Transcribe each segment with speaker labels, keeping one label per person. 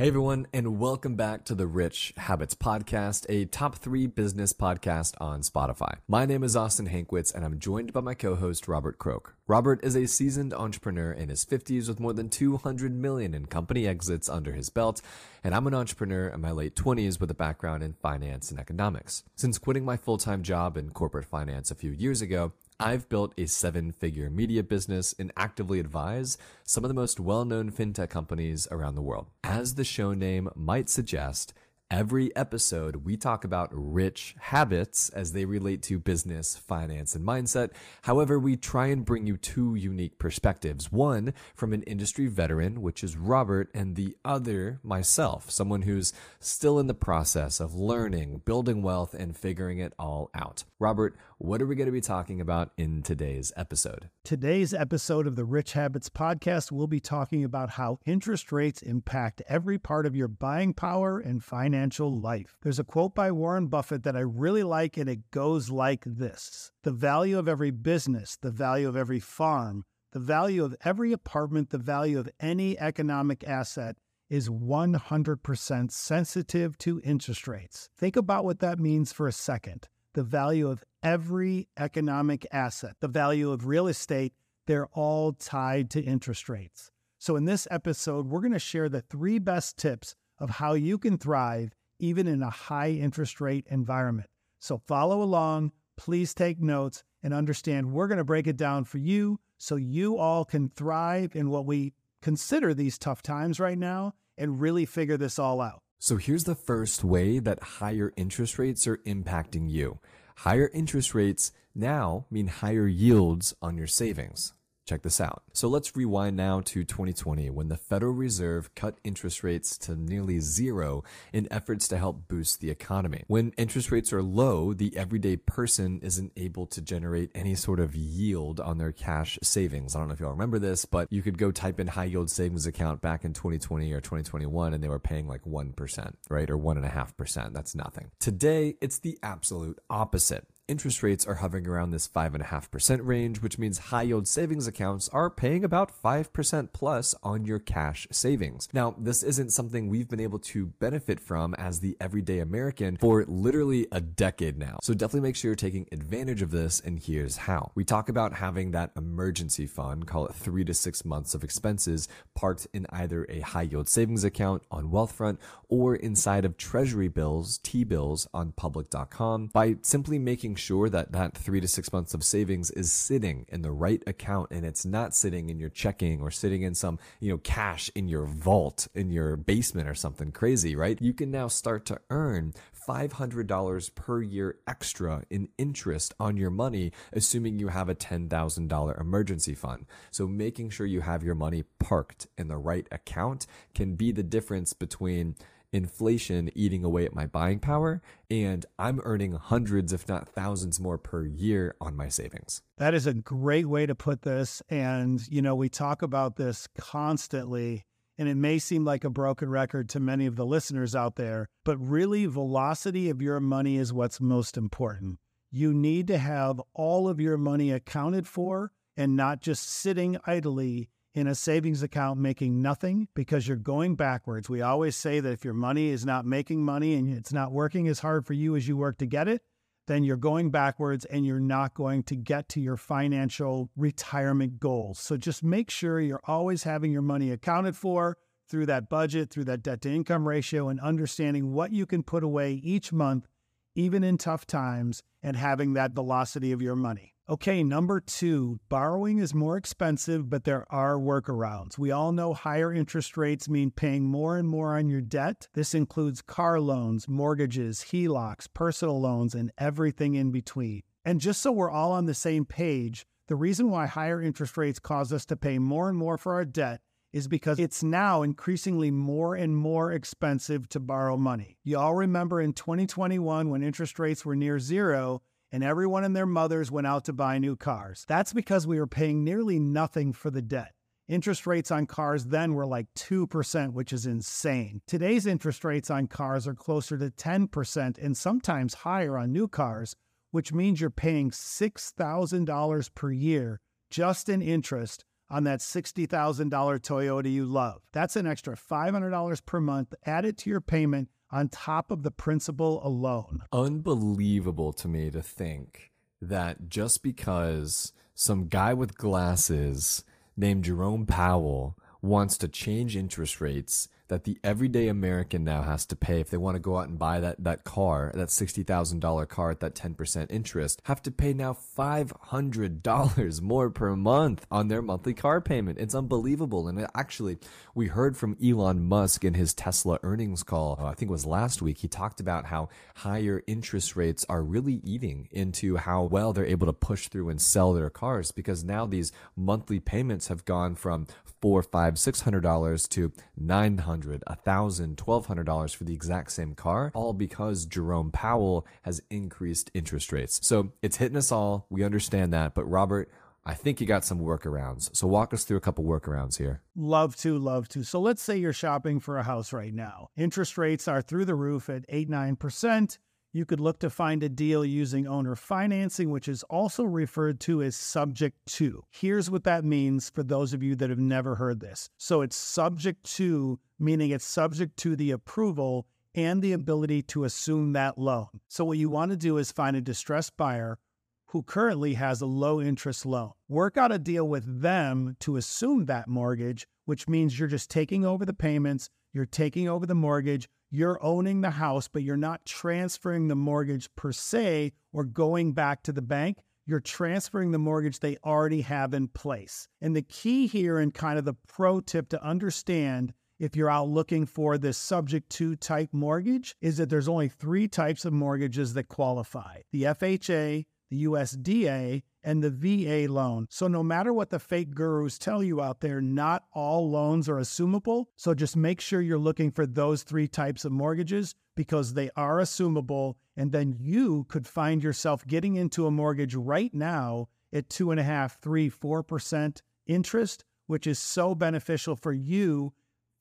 Speaker 1: Hey everyone, and welcome back to the Rich Habits Podcast, a top three business podcast on Spotify. My name is Austin Hankwitz, and I'm joined by my co-host Robert Croak. Robert is a seasoned entrepreneur in his 50s with more than 200 million in company exits under his belt, and I'm an entrepreneur in my late 20s with a background in finance and economics. Since quitting my full-time job in corporate finance a few years ago, I've built a seven figure media business and actively advise some of the most well known fintech companies around the world. As the show name might suggest, Every episode, we talk about rich habits as they relate to business, finance, and mindset. However, we try and bring you two unique perspectives. One from an industry veteran, which is Robert, and the other, myself, someone who's still in the process of learning, building wealth, and figuring it all out. Robert, what are we going to be talking about in today's episode?
Speaker 2: Today's episode of the Rich Habits Podcast, we'll be talking about how interest rates impact every part of your buying power and financial life. There's a quote by Warren Buffett that I really like, and it goes like this The value of every business, the value of every farm, the value of every apartment, the value of any economic asset is 100% sensitive to interest rates. Think about what that means for a second. The value of every economic asset, the value of real estate, they're all tied to interest rates. So, in this episode, we're going to share the three best tips of how you can thrive even in a high interest rate environment. So follow along, please take notes and understand we're going to break it down for you so you all can thrive in what we consider these tough times right now and really figure this all out.
Speaker 1: So here's the first way that higher interest rates are impacting you. Higher interest rates now mean higher yields on your savings. Check this out. So let's rewind now to 2020 when the Federal Reserve cut interest rates to nearly zero in efforts to help boost the economy. When interest rates are low, the everyday person isn't able to generate any sort of yield on their cash savings. I don't know if y'all remember this, but you could go type in high yield savings account back in 2020 or 2021 and they were paying like 1%, right? Or 1.5%. That's nothing. Today, it's the absolute opposite interest rates are hovering around this 5.5% range, which means high yield savings accounts are paying about 5% plus on your cash savings. Now, this isn't something we've been able to benefit from as the everyday American for literally a decade now. So definitely make sure you're taking advantage of this, and here's how. We talk about having that emergency fund, call it three to six months of expenses, parked in either a high yield savings account on Wealthfront or inside of treasury bills, T bills on public.com by simply making sure that that three to six months of savings is sitting in the right account and it's not sitting in your checking or sitting in some, you know, cash in your vault in your basement or something crazy, right? You can now start to earn $500 per year extra in interest on your money, assuming you have a $10,000 emergency fund. So making sure you have your money parked in the right account can be the difference between inflation eating away at my buying power, and I'm earning hundreds, if not thousands more per year on my savings.
Speaker 2: That is a great way to put this. And, you know, we talk about this constantly, and it may seem like a broken record to many of the listeners out there, but really, velocity of your money is what's most important. You need to have all of your money accounted for and not just sitting idly in a savings account making nothing because you're going backwards. We always say that if your money is not making money and it's not working as hard for you as you work to get it, then you're going backwards and you're not going to get to your financial retirement goals. So just make sure you're always having your money accounted for through that budget, through that debt to income ratio, and understanding what you can put away each month, even in tough times, and having that velocity of your money. Okay, number two, borrowing is more expensive, but there are workarounds. We all know higher interest rates mean paying more and more on your debt. This includes car loans, mortgages, HELOCs, personal loans, and everything in between. And just so we're all on the same page, the reason why higher interest rates cause us to pay more and more for our debt is because it's now increasingly more and more expensive to borrow money. You all remember in 2021 when interest rates were near zero, and everyone and their mothers went out to buy new cars. That's because we were paying nearly nothing for the debt. Interest rates on cars then were like 2%, which is insane. Today's interest rates on cars are closer to 10% and sometimes higher on new cars, which means you're paying $6,000 per year just in interest on that $60,000 Toyota you love. That's an extra $500 per month added to your payment on top of the principal alone.
Speaker 1: Unbelievable to me to think that just because some guy with glasses named Jerome Powell wants to change interest rates that the everyday American now has to pay if they want to go out and buy that, that car, that $60,000 car at that 10% interest, have to pay now $500 more per month on their monthly car payment. It's unbelievable. And actually, we heard from Elon Musk in his Tesla earnings call, I think it was last week. He talked about how higher interest rates are really eating into how well they're able to push through and sell their cars because now these monthly payments have gone from four, five, six hundred dollars to nine hundred, a thousand, twelve hundred dollars for the exact same car, all because Jerome Powell has increased interest rates. So it's hitting us all. We understand that, but Robert. I think you got some workarounds. So walk us through a couple workarounds here.
Speaker 2: Love to, love to. So let's say you're shopping for a house right now. Interest rates are through the roof at 8 9%. You could look to find a deal using owner financing, which is also referred to as subject to. Here's what that means for those of you that have never heard this. So it's subject to, meaning it's subject to the approval and the ability to assume that loan. So what you want to do is find a distressed buyer who currently has a low interest loan. Work out a deal with them to assume that mortgage, which means you're just taking over the payments, you're taking over the mortgage, you're owning the house, but you're not transferring the mortgage per se or going back to the bank. You're transferring the mortgage they already have in place. And the key here, and kind of the pro tip to understand if you're out looking for this subject to type mortgage, is that there's only three types of mortgages that qualify the FHA, the USDA, and the VA loan. So, no matter what the fake gurus tell you out there, not all loans are assumable. So, just make sure you're looking for those three types of mortgages because they are assumable. And then you could find yourself getting into a mortgage right now at two and a half, three, four percent interest, which is so beneficial for you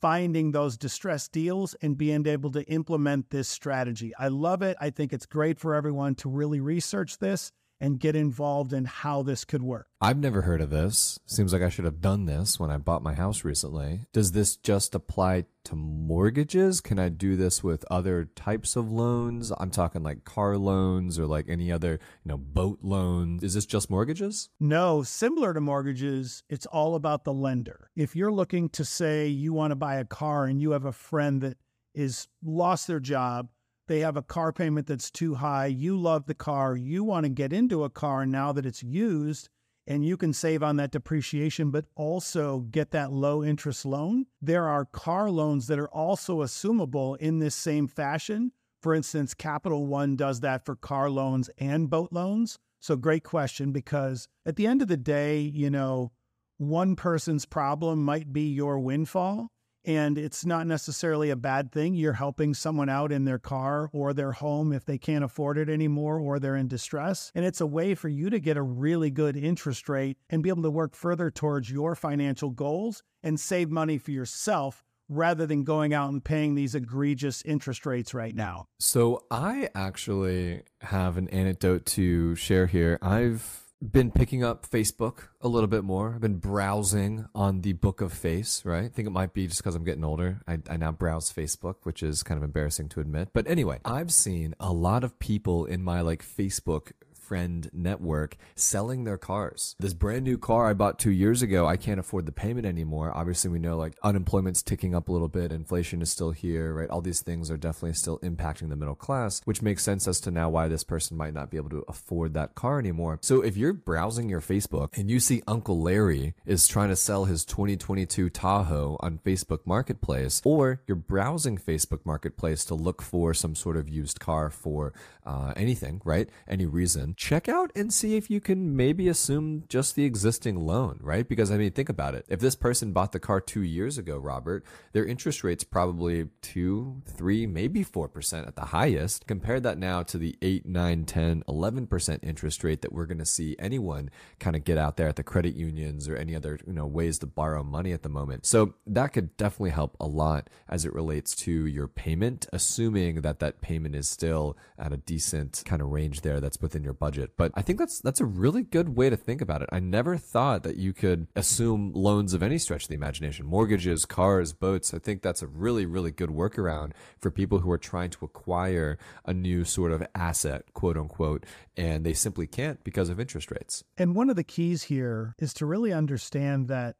Speaker 2: finding those distressed deals and being able to implement this strategy. I love it. I think it's great for everyone to really research this and get involved in how this could work.
Speaker 1: I've never heard of this. Seems like I should have done this when I bought my house recently. Does this just apply to mortgages? Can I do this with other types of loans? I'm talking like car loans or like any other, you know, boat loans. Is this just mortgages?
Speaker 2: No, similar to mortgages, it's all about the lender. If you're looking to say you want to buy a car and you have a friend that is lost their job, they have a car payment that's too high. You love the car. You want to get into a car now that it's used and you can save on that depreciation, but also get that low interest loan. There are car loans that are also assumable in this same fashion. For instance, Capital One does that for car loans and boat loans. So, great question because at the end of the day, you know, one person's problem might be your windfall. And it's not necessarily a bad thing. You're helping someone out in their car or their home if they can't afford it anymore or they're in distress. And it's a way for you to get a really good interest rate and be able to work further towards your financial goals and save money for yourself rather than going out and paying these egregious interest rates right now.
Speaker 1: So I actually have an anecdote to share here. I've been picking up Facebook a little bit more. I've been browsing on the Book of Face, right? I think it might be just because I'm getting older. I, I now browse Facebook, which is kind of embarrassing to admit. But anyway, I've seen a lot of people in my like Facebook friend network selling their cars. This brand new car I bought two years ago, I can't afford the payment anymore. Obviously, we know like unemployment's ticking up a little bit, inflation is still here, right? All these things are definitely still impacting the middle class, which makes sense as to now why this person might not be able to afford that car anymore. So if you're browsing your Facebook and you see Uncle Larry is trying to sell his 2022 Tahoe on Facebook Marketplace, or you're browsing Facebook Marketplace to look for some sort of used car for uh, anything, right? Any reason, check out and see if you can maybe assume just the existing loan, right? Because I mean, think about it. If this person bought the car two years ago, Robert, their interest rate's probably two, three, maybe 4% at the highest. Compare that now to the 8, 9, 10, 11% interest rate that we're going to see anyone kind of get out there at the credit unions or any other, you know, ways to borrow money at the moment. So that could definitely help a lot as it relates to your payment, assuming that that payment is still at a decent kind of range there that's within your budget budget. But I think that's that's a really good way to think about it. I never thought that you could assume loans of any stretch of the imagination, mortgages, cars, boats. I think that's a really really good workaround for people who are trying to acquire a new sort of asset, quote unquote, and they simply can't because of interest rates.
Speaker 2: And one of the keys here is to really understand that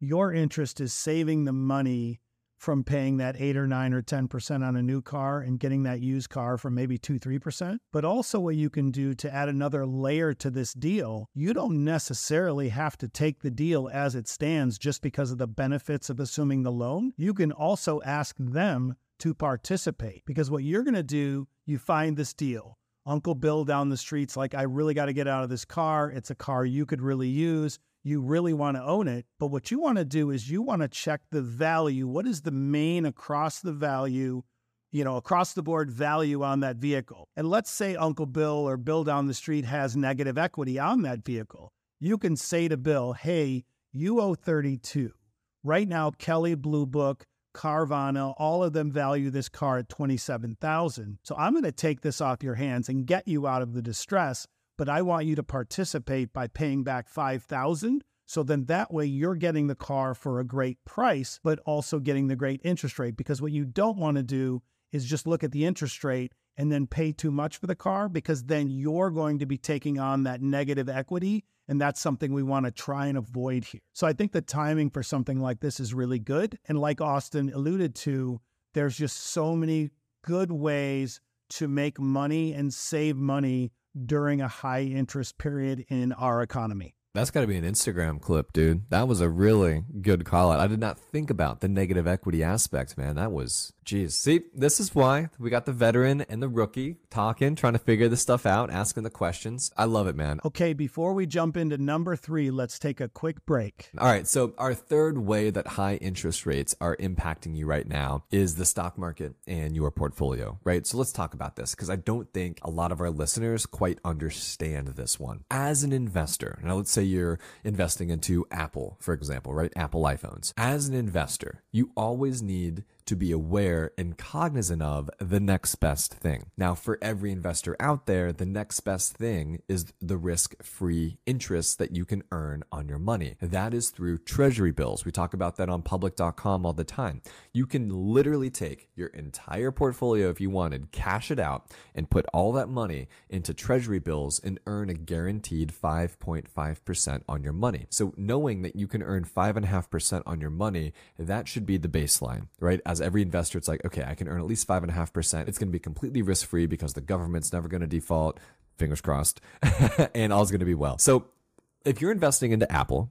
Speaker 2: your interest is saving the money from paying that eight or nine or 10% on a new car and getting that used car for maybe two, 3%. But also, what you can do to add another layer to this deal, you don't necessarily have to take the deal as it stands just because of the benefits of assuming the loan. You can also ask them to participate because what you're going to do, you find this deal. Uncle Bill down the street's like, I really got to get out of this car. It's a car you could really use you really want to own it. But what you want to do is you want to check the value. What is the main across the value, you know, across the board value on that vehicle? And let's say Uncle Bill or Bill down the street has negative equity on that vehicle. You can say to Bill, hey, you owe 32. Right now, Kelley Blue Book, Carvana, all of them value this car at 27,000. So I'm going to take this off your hands and get you out of the distress but I want you to participate by paying back 5000 so then that way you're getting the car for a great price, but also getting the great interest rate. Because what you don't want to do is just look at the interest rate and then pay too much for the car, because then you're going to be taking on that negative equity. And that's something we want to try and avoid here. So I think the timing for something like this is really good. And like Austin alluded to, there's just so many good ways to make money and save money during a high interest period in our economy.
Speaker 1: That's got to be an Instagram clip, dude. That was a really good call out. I did not think about the negative equity aspect, man. That was Jeez. See, this is why we got the veteran and the rookie talking, trying to figure this stuff out, asking the questions. I love it, man.
Speaker 2: Okay, before we jump into number three, let's take a quick break.
Speaker 1: All right. So, our third way that high interest rates are impacting you right now is the stock market and your portfolio, right? So, let's talk about this because I don't think a lot of our listeners quite understand this one. As an investor, now let's say you're investing into Apple, for example, right? Apple iPhones. As an investor, you always need to be aware and cognizant of the next best thing. Now, for every investor out there, the next best thing is the risk free interest that you can earn on your money. That is through treasury bills. We talk about that on public.com all the time. You can literally take your entire portfolio if you wanted, cash it out, and put all that money into treasury bills and earn a guaranteed 5.5% on your money. So, knowing that you can earn 5.5% on your money, that should be the baseline, right? As every investor, it's like, okay, I can earn at least five and a half percent. It's going to be completely risk free because the government's never going to default. Fingers crossed, and all's going to be well. So, if you're investing into Apple,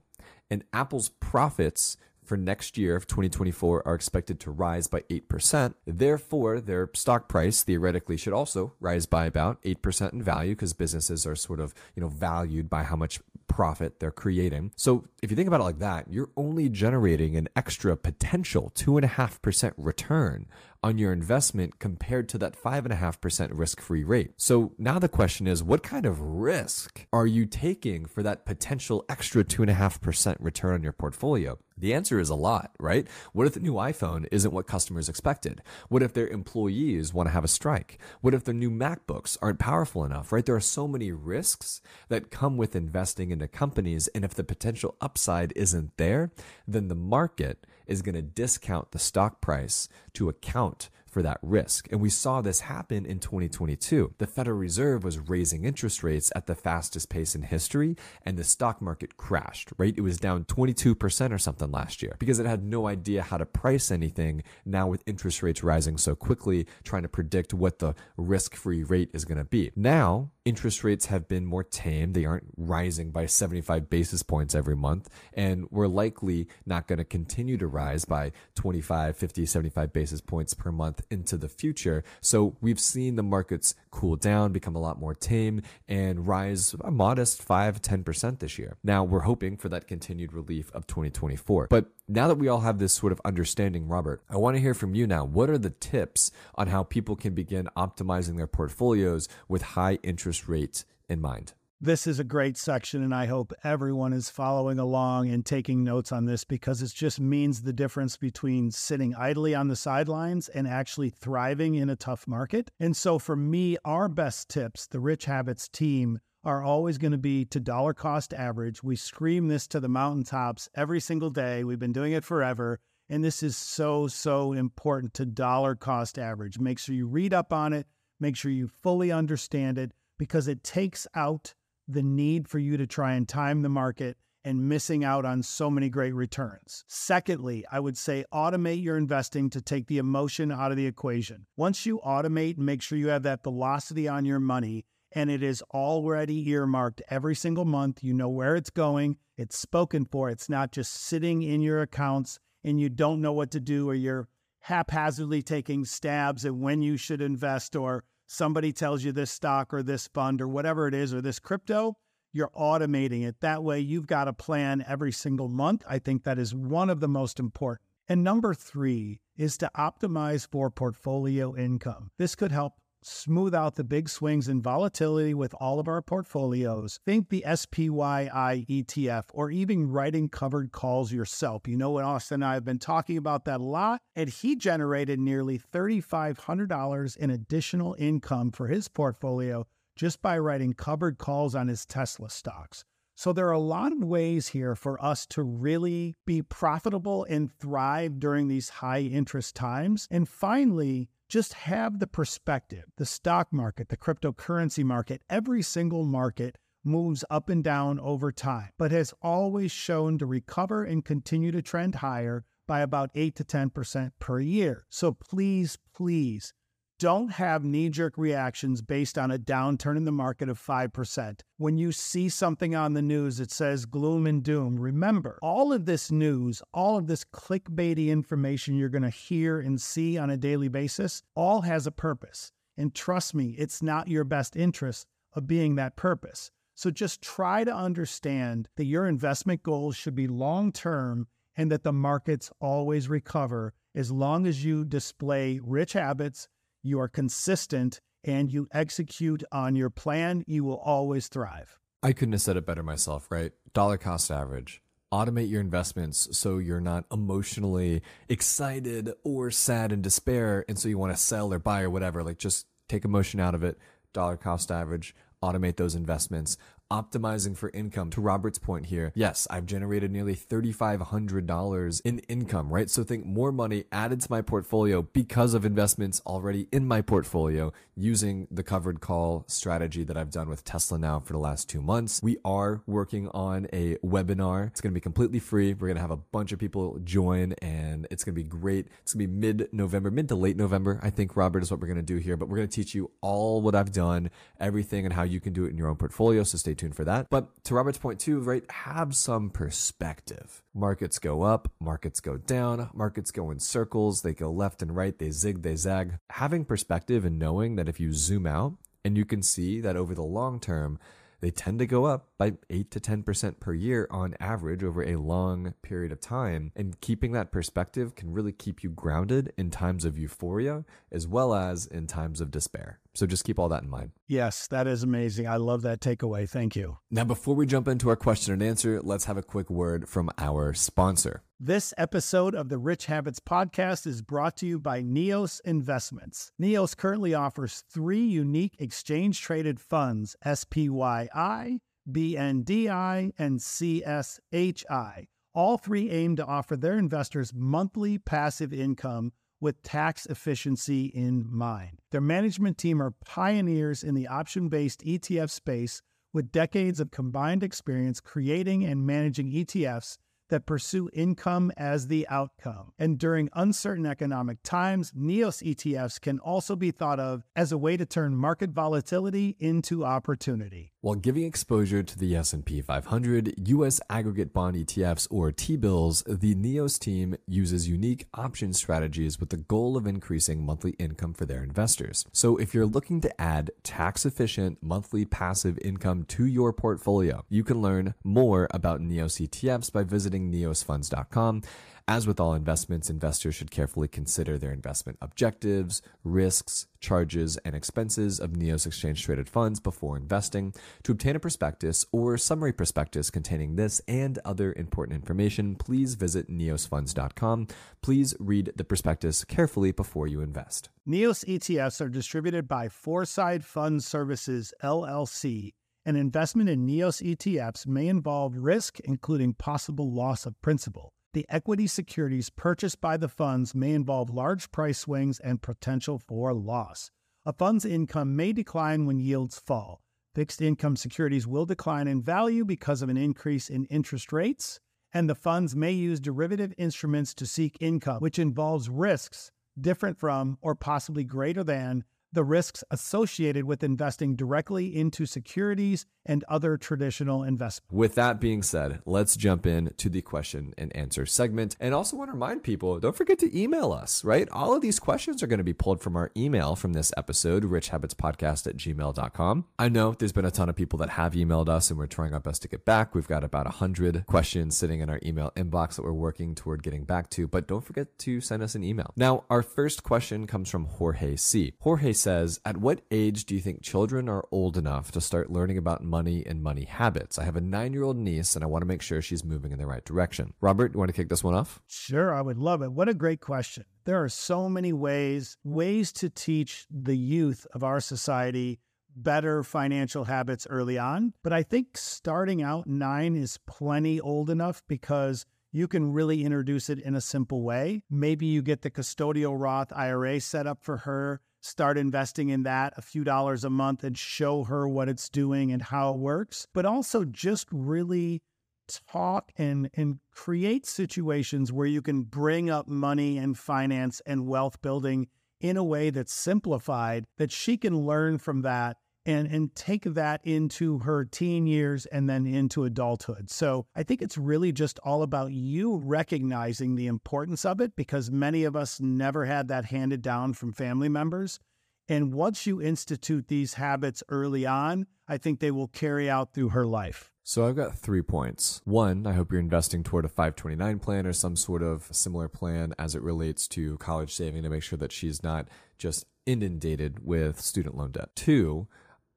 Speaker 1: and Apple's profits for next year of 2024 are expected to rise by 8%. Therefore, their stock price theoretically should also rise by about 8% in value because businesses are sort of, you know, valued by how much profit they're creating. So if you think about it like that, you're only generating an extra potential 2.5% return on your investment compared to that 5.5% risk free rate. So now the question is what kind of risk are you taking for that potential extra 2.5% return on your portfolio? The answer is a lot, right? What if the new iPhone isn't what customers expected? What if their employees want to have a strike? What if their new MacBooks aren't powerful enough, right? There are so many risks that come with investing into companies. And if the potential upside isn't there, then the market is going to discount the stock price to account for that risk. And we saw this happen in 2022. The Federal Reserve was raising interest rates at the fastest pace in history, and the stock market crashed, right? It was down 22% or something last year because it had no idea how to price anything. Now, with interest rates rising so quickly, trying to predict what the risk free rate is going to be. Now, interest rates have been more tame. They aren't rising by 75 basis points every month, and we're likely not going to continue to rise by 25, 50, 75 basis points per into the future. So we've seen the markets cool down, become a lot more tame, and rise a modest 5, 10% this year. Now we're hoping for that continued relief of 2024. But now that we all have this sort of understanding, Robert, I want to hear from you now. What are the tips on how people can begin optimizing their portfolios with high interest rates in mind?
Speaker 2: This is a great section, and I hope everyone is following along and taking notes on this because it just means the difference between sitting idly on the sidelines and actually thriving in a tough market. And so, for me, our best tips, the Rich Habits team, are always going to be to dollar cost average. We scream this to the mountaintops every single day. We've been doing it forever. And this is so, so important to dollar cost average. Make sure you read up on it, make sure you fully understand it, because it takes out the need for you to try and time the market and missing out on so many great returns. Secondly, I would say automate your investing to take the emotion out of the equation. Once you automate make sure you have that velocity on your money, and it is already earmarked every single month. You know where it's going, it's spoken for. It's not just sitting in your accounts and you don't know what to do, or you're haphazardly taking stabs at when you should invest, or somebody tells you this stock or this fund or whatever it is, or this crypto. You're automating it. That way, you've got a plan every single month. I think that is one of the most important. And number three is to optimize for portfolio income. This could help smooth out the big swings in volatility with all of our portfolios. Think the SPYI ETF or even writing covered calls yourself. You know what Austin and I have been talking about that a lot, and he generated nearly $3,500 in additional income for his portfolio just by writing covered calls on his Tesla stocks. So there are a lot of ways here for us to really be profitable and thrive during these high interest times. And finally, just have the perspective. The stock market, the cryptocurrency market, every single market moves up and down over time, but has always shown to recover and continue to trend higher by about 8 to 10% per year. So please, please don't have knee jerk reactions based on a downturn in the market of 5%. When you see something on the news that says gloom and doom, remember all of this news, all of this clickbaity information you're going to hear and see on a daily basis, all has a purpose. And trust me, it's not your best interest of being that purpose. So just try to understand that your investment goals should be long term and that the markets always recover as long as you display rich habits you are consistent, and you execute on your plan, you will always thrive.
Speaker 1: I couldn't have said it better myself, right? Dollar cost average. Automate your investments so you're not emotionally excited or sad and despair. And so you want to sell or buy or whatever. Like just take emotion out of it. Dollar cost average. Automate those investments optimizing for income. To Robert's point here, yes, I've generated nearly $3,500 in income, right? So think more money added to my portfolio because of investments already in my portfolio using the covered call strategy that I've done with Tesla now for the last two months. We are working on a webinar. It's going to be completely free. We're going to have a bunch of people join and it's going to be great. It's going to be mid November, mid to late November. I think, Robert, is what we're going to do here, but we're going to teach you all what I've done, everything, and how you can do it in your own portfolio. So stay tuned tuned for that. But to Robert's point too, right? Have some perspective. Markets go up, markets go down, markets go in circles, they go left and right, they zig, they zag. Having perspective and knowing that if you zoom out and you can see that over the long term, they tend to go up by 8 to 10% per year on average over a long period of time. And keeping that perspective can really keep you grounded in times of euphoria as well as in times of despair. So just keep all that in mind.
Speaker 2: Yes, that is amazing. I love that takeaway. Thank you.
Speaker 1: Now, before we jump into our question and answer, let's have a quick word from our sponsor.
Speaker 2: This episode of the Rich Habits Podcast is brought to you by Neos Investments. Neos currently offers three unique exchange traded funds SPYI, BNDI, and CSHI. All three aim to offer their investors monthly passive income with tax efficiency in mind. Their management team are pioneers in the option based ETF space with decades of combined experience creating and managing ETFs that pursue income as the outcome. And during uncertain economic times, NEOS ETFs can also be thought of as a way to turn market volatility into opportunity.
Speaker 1: While giving exposure to the S&P 500, US aggregate bond ETFs or T-bills, the NEOS team uses unique option strategies with the goal of increasing monthly income for their investors. So if you're looking to add tax-efficient monthly passive income to your portfolio, you can learn more about NEOS ETFs by visiting neosfunds.com. As with all investments, investors should carefully consider their investment objectives, risks, charges, and expenses of NEOS exchange traded funds before investing. To obtain a prospectus or summary prospectus containing this and other important information, please visit neosfunds.com. Please read the prospectus carefully before you invest.
Speaker 2: NEOS ETFs are distributed by Foreside Fund Services, LLC An investment in NEOS ETFs may involve risk, including possible loss of principal. The equity securities purchased by the funds may involve large price swings and potential for loss. A fund's income may decline when yields fall. Fixed income securities will decline in value because of an increase in interest rates, and the funds may use derivative instruments to seek income, which involves risks different from or possibly greater than the risks associated with investing directly into securities and other traditional investments.
Speaker 1: With that being said, let's jump in to the question and answer segment. And also want to remind people don't forget to email us, right? All of these questions are going to be pulled from our email from this episode, richhabitspodcast at gmail.com. I know there's been a ton of people that have emailed us, and we're trying our best to get back. We've got about a 100 questions sitting in our email inbox that we're working toward getting back to, but don't forget to send us an email. Now, our first question comes from Jorge C. Jorge says, At what age do you think children are old enough to start learning about money and money habits? I have a nine year old niece and I want to make sure she's moving in the right direction. Robert, you want to kick this one off?
Speaker 2: Sure, I would love it. What a great question. There are so many ways, ways to teach the youth of our society better financial habits early on. But I think starting out nine is plenty old enough because you can really introduce it in a simple way. Maybe you get the custodial Roth IRA set up for her start investing in that a few dollars a month and show her what it's doing and how it works, but also just really talk and and create situations where you can bring up money and finance and wealth building in a way that's simplified that she can learn from that and and take that into her teen years and then into adulthood. So I think it's really just all about you recognizing the importance of it because many of us never had that handed down from family members. And once you institute these habits early on, I think they will carry out through her life.
Speaker 1: So I've got three points. One, I hope you're investing toward a 529 plan or some sort of similar plan as it relates to college saving to make sure that she's not just inundated with student loan debt. Two,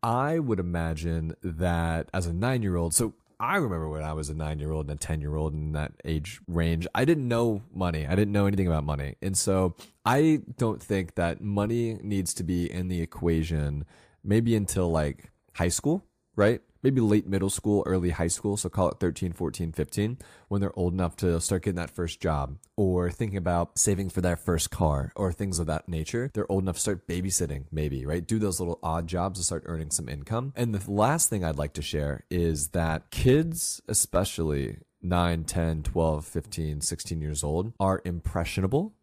Speaker 1: I would imagine that as a nine year old, so I remember when I was a nine year old and a 10 year old in that age range, I didn't know money. I didn't know anything about money. And so I don't think that money needs to be in the equation maybe until like high school, right? Maybe late middle school, early high school, so call it 13, 14, 15, when they're old enough to start getting that first job or thinking about saving for their first car or things of that nature. They're old enough to start babysitting, maybe, right? Do those little odd jobs to start earning some income. And the last thing I'd like to share is that kids, especially 9, 10, 12, 15, 16 years old, are impressionable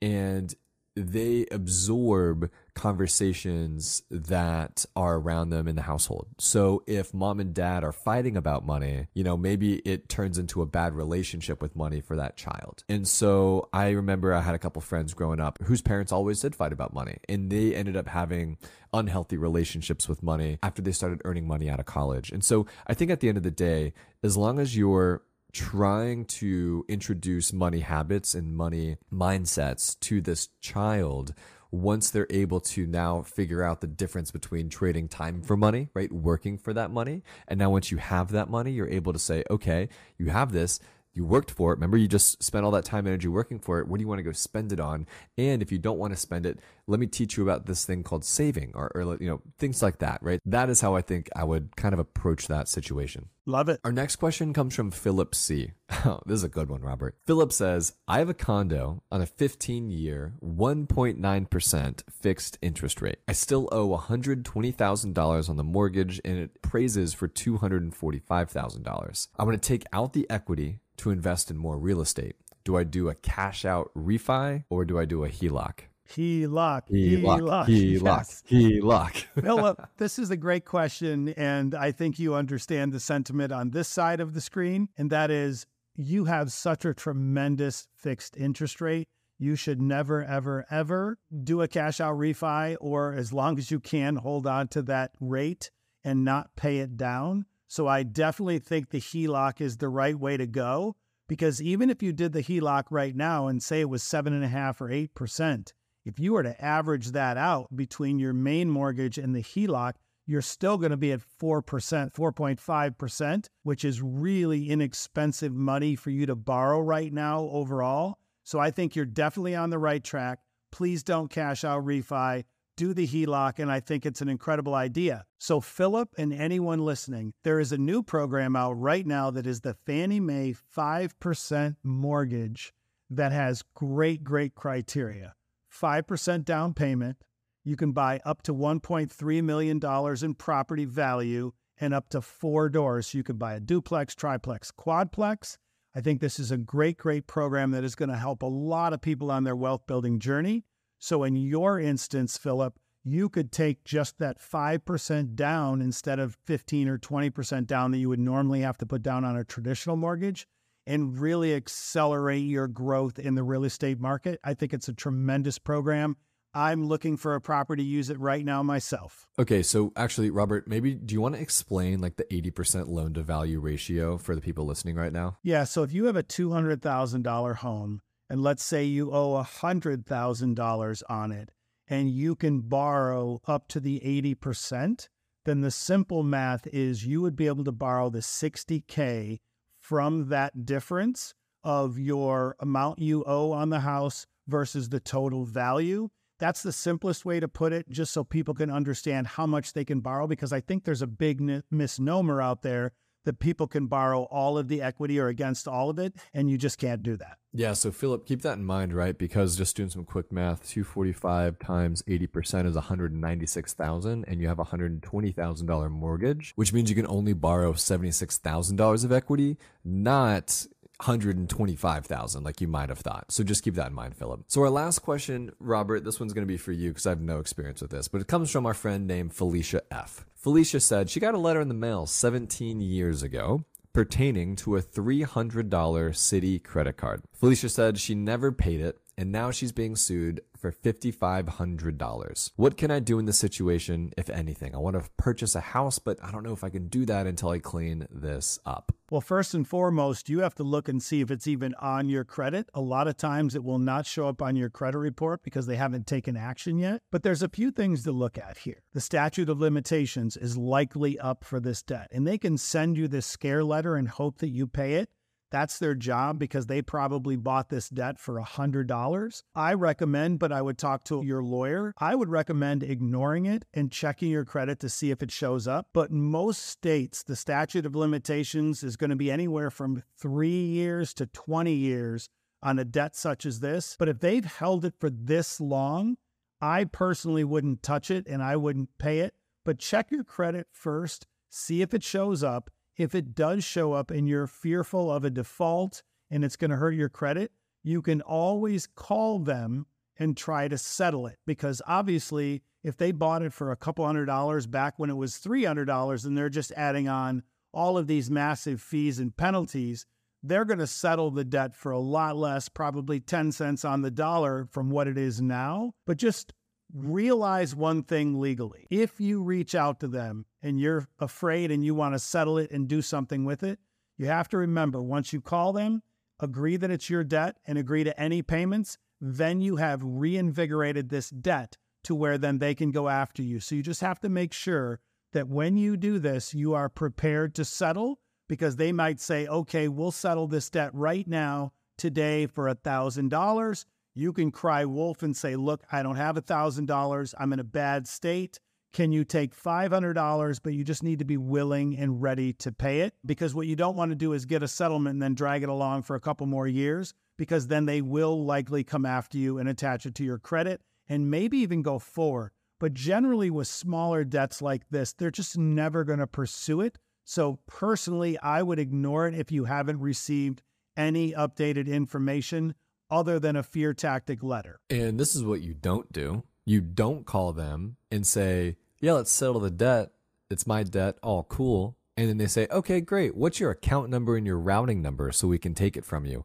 Speaker 1: and they absorb conversations that are around them in the household. So if mom and dad are fighting about money, you know, maybe it turns into a bad relationship with money for that child. And so I remember I had a couple friends growing up whose parents always did fight about money and they ended up having unhealthy relationships with money after they started earning money out of college. And so I think at the end of the day, as long as you're trying to introduce money habits and money mindsets to this child once they're able to now figure out the difference between trading time for money, right? Working for that money. And now once you have that money, you're able to say, okay, you have this. You worked for it. Remember, you just spent all that time and energy working for it. What do you want to go spend it on? And if you don't want to spend it, let me teach you about this thing called saving or, or you know, things like that, right? That is how I think I would kind of approach that situation.
Speaker 2: Love it.
Speaker 1: Our next question comes from Philip C. Oh, this is a good one, Robert. Philip says, I have a condo on a 15 year, 1.9% fixed interest rate. I still owe $120,000 on the mortgage and it praises for $245,000. I want to take out the equity to invest in more real estate. Do I do a cash out refi or do I do a HELOC?
Speaker 2: HELOC.
Speaker 1: HELOC. HELOC. Yes. HELOC.
Speaker 2: Philip, this is a great question. And I think you understand the sentiment on this side of the screen. And that is you have such a tremendous fixed interest rate. You should never, ever, ever do a cash out refi, or as long as you can, hold on to that rate and not pay it down. So I definitely think the HELOC is the right way to go because even if you did the HELOC right now and say it was seven and a half or eight percent, if you were to average that out between your main mortgage and the HELOC, you're still going to be at 4%, 4.5%, which is really inexpensive money for you to borrow right now overall. So I think you're definitely on the right track. Please don't cash out refi. Do the HELOC, and I think it's an incredible idea. So, Philip and anyone listening, there is a new program out right now that is the Fannie Mae 5% mortgage that has great, great criteria 5% down payment. You can buy up to $1.3 million in property value and up to four doors. You can buy a duplex, triplex, quadplex. I think this is a great, great program that is going to help a lot of people on their wealth building journey. So, in your instance, Philip, you could take just that 5% down instead of 15 or 20% down that you would normally have to put down on a traditional mortgage and really accelerate your growth in the real estate market. I think it's a tremendous program. I'm looking for a property to use it right now myself.
Speaker 1: Okay, so actually, Robert, maybe do you want to explain like the 80% loan to value ratio for the people listening right now?
Speaker 2: Yeah, so if you have a $200,000 home and let's say you owe $100,000 on it and you can borrow up to the 80%, then the simple math is you would be able to borrow the 60K from that difference of your amount you owe on the house versus the total value. That's the simplest way to put it, just so people can understand how much they can borrow. Because I think there's a big misnomer out there that people can borrow all of the equity or against all of it, and you just can't do that.
Speaker 1: Yeah, so Philip, keep that in mind, right? Because just doing some quick math, 245 times 80% is 196,000 and you have a $120,000 mortgage, which means you can only borrow $76,000 of equity, not 125,000 like you might have thought. So just keep that in mind, Philip. So our last question, Robert, this one's going to be for you because I have no experience with this, but it comes from our friend named Felicia F. Felicia said she got a letter in the mail 17 years ago pertaining to a $300 Citi credit card. Felicia said she never paid it and now she's being sued for $5,500. What can I do in this situation, if anything? I want to purchase a house, but I don't know if I can do that until I clean this up.
Speaker 2: Well, first and foremost, you have to look and see if it's even on your credit. A lot of times it will not show up on your credit report because they haven't taken action yet. But there's a few things to look at here. The statute of limitations is likely up for this debt, and they can send you this scare letter and hope that you pay it. That's their job because they probably bought this debt for $100. I recommend, but I would talk to your lawyer. I would recommend ignoring it and checking your credit to see if it shows up. But most states, the statute of limitations is going to be anywhere from three years to 20 years on a debt such as this. But if they've held it for this long, I personally wouldn't touch it and I wouldn't pay it. But check your credit first, see if it shows up if it does show up and you're fearful of a default and it's going to hurt your credit, you can always call them and try to settle it. Because obviously, if they bought it for a couple hundred dollars back when it was $300 and they're just adding on all of these massive fees and penalties, they're going to settle the debt for a lot less, probably 10 cents on the dollar from what it is now. But just realize one thing legally. If you reach out to them and you're afraid and you want to settle it and do something with it, you have to remember once you call them, agree that it's your debt and agree to any payments, then you have reinvigorated this debt to where then they can go after you. So you just have to make sure that when you do this, you are prepared to settle because they might say, okay, we'll settle this debt right now today for a $1,000 you can cry wolf and say, Look, I don't have a $1,000. I'm in a bad state. Can you take $500, but you just need to be willing and ready to pay it? Because what you don't want to do is get a settlement and then drag it along for a couple more years, because then they will likely come after you and attach it to your credit and maybe even go forward. But generally, with smaller debts like this, they're just never going to pursue it. So, personally, I would ignore it if you haven't received any updated information other than a fear tactic letter.
Speaker 1: And this is what you don't do. You don't call them and say, Yeah, let's settle the debt. It's my debt. All cool. And then they say, Okay, great. What's your account number and your routing number so we can take it from you?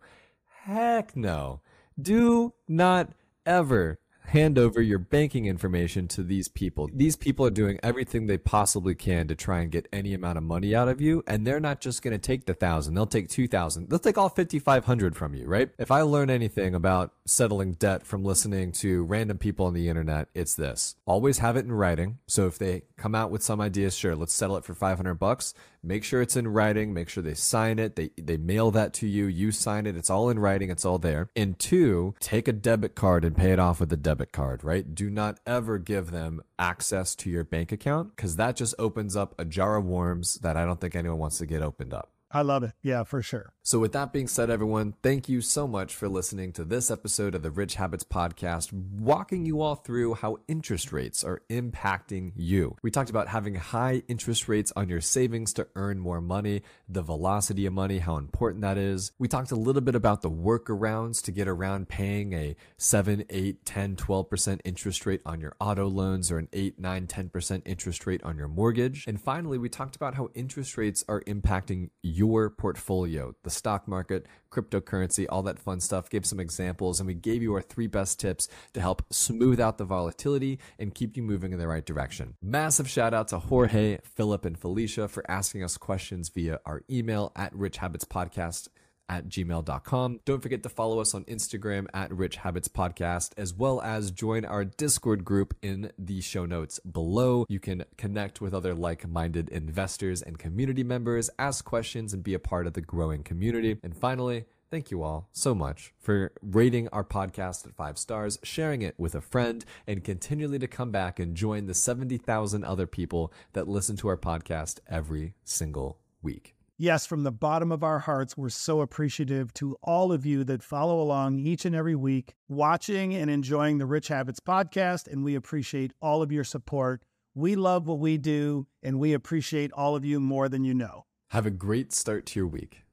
Speaker 1: Heck no. Do not ever hand over your banking information to these people. These people are doing everything they possibly can to try and get any amount of money out of you, and they're not just going to take the thousand. They'll take two thousand. They'll take all fifty five hundred from you, right? If I learn anything about settling debt from listening to random people on the internet, it's this: always have it in writing. So if they come out with some ideas, sure, let's settle it for five hundred bucks. Make sure it's in writing. Make sure they sign it. They they mail that to you. You sign it. It's all in writing. It's all there. And two, take a debit card and pay it off with a debit debit card, right? Do not ever give them access to your bank account because that just opens up a jar of worms that I don't think anyone wants to get opened up.
Speaker 2: I love it. Yeah, for sure.
Speaker 1: So, with that being said, everyone, thank you so much for listening to this episode of the Rich Habits Podcast, walking you all through how interest rates are impacting you. We talked about having high interest rates on your savings to earn more money, the velocity of money, how important that is. We talked a little bit about the workarounds to get around paying a 7, 8, 10, 12% interest rate on your auto loans or an 8, 9, 10% interest rate on your mortgage. And finally, we talked about how interest rates are impacting your portfolio, the stock market, cryptocurrency, all that fun stuff. Gave some examples, and we gave you our three best tips to help smooth out the volatility and keep you moving in the right direction. Massive shout out to Jorge, Philip, and Felicia for asking us questions via our email at Rich Habits Podcast at gmail.com. Don't forget to follow us on Instagram at Rich Habits Podcast, as well as join our Discord group in the show notes below. You can connect with other like minded investors and community members, ask questions, and be a part of the growing community. And finally, Thank you all so much for rating our podcast at five stars, sharing it with a friend, and continually to come back and join the 70,000 other people that listen to our podcast every single week.
Speaker 2: Yes, from the bottom of our hearts, we're so appreciative to all of you that follow along each and every week, watching and enjoying the Rich Habits podcast. And we appreciate all of your support. We love what we do, and we appreciate all of you more than you know.
Speaker 1: Have a great start to your week.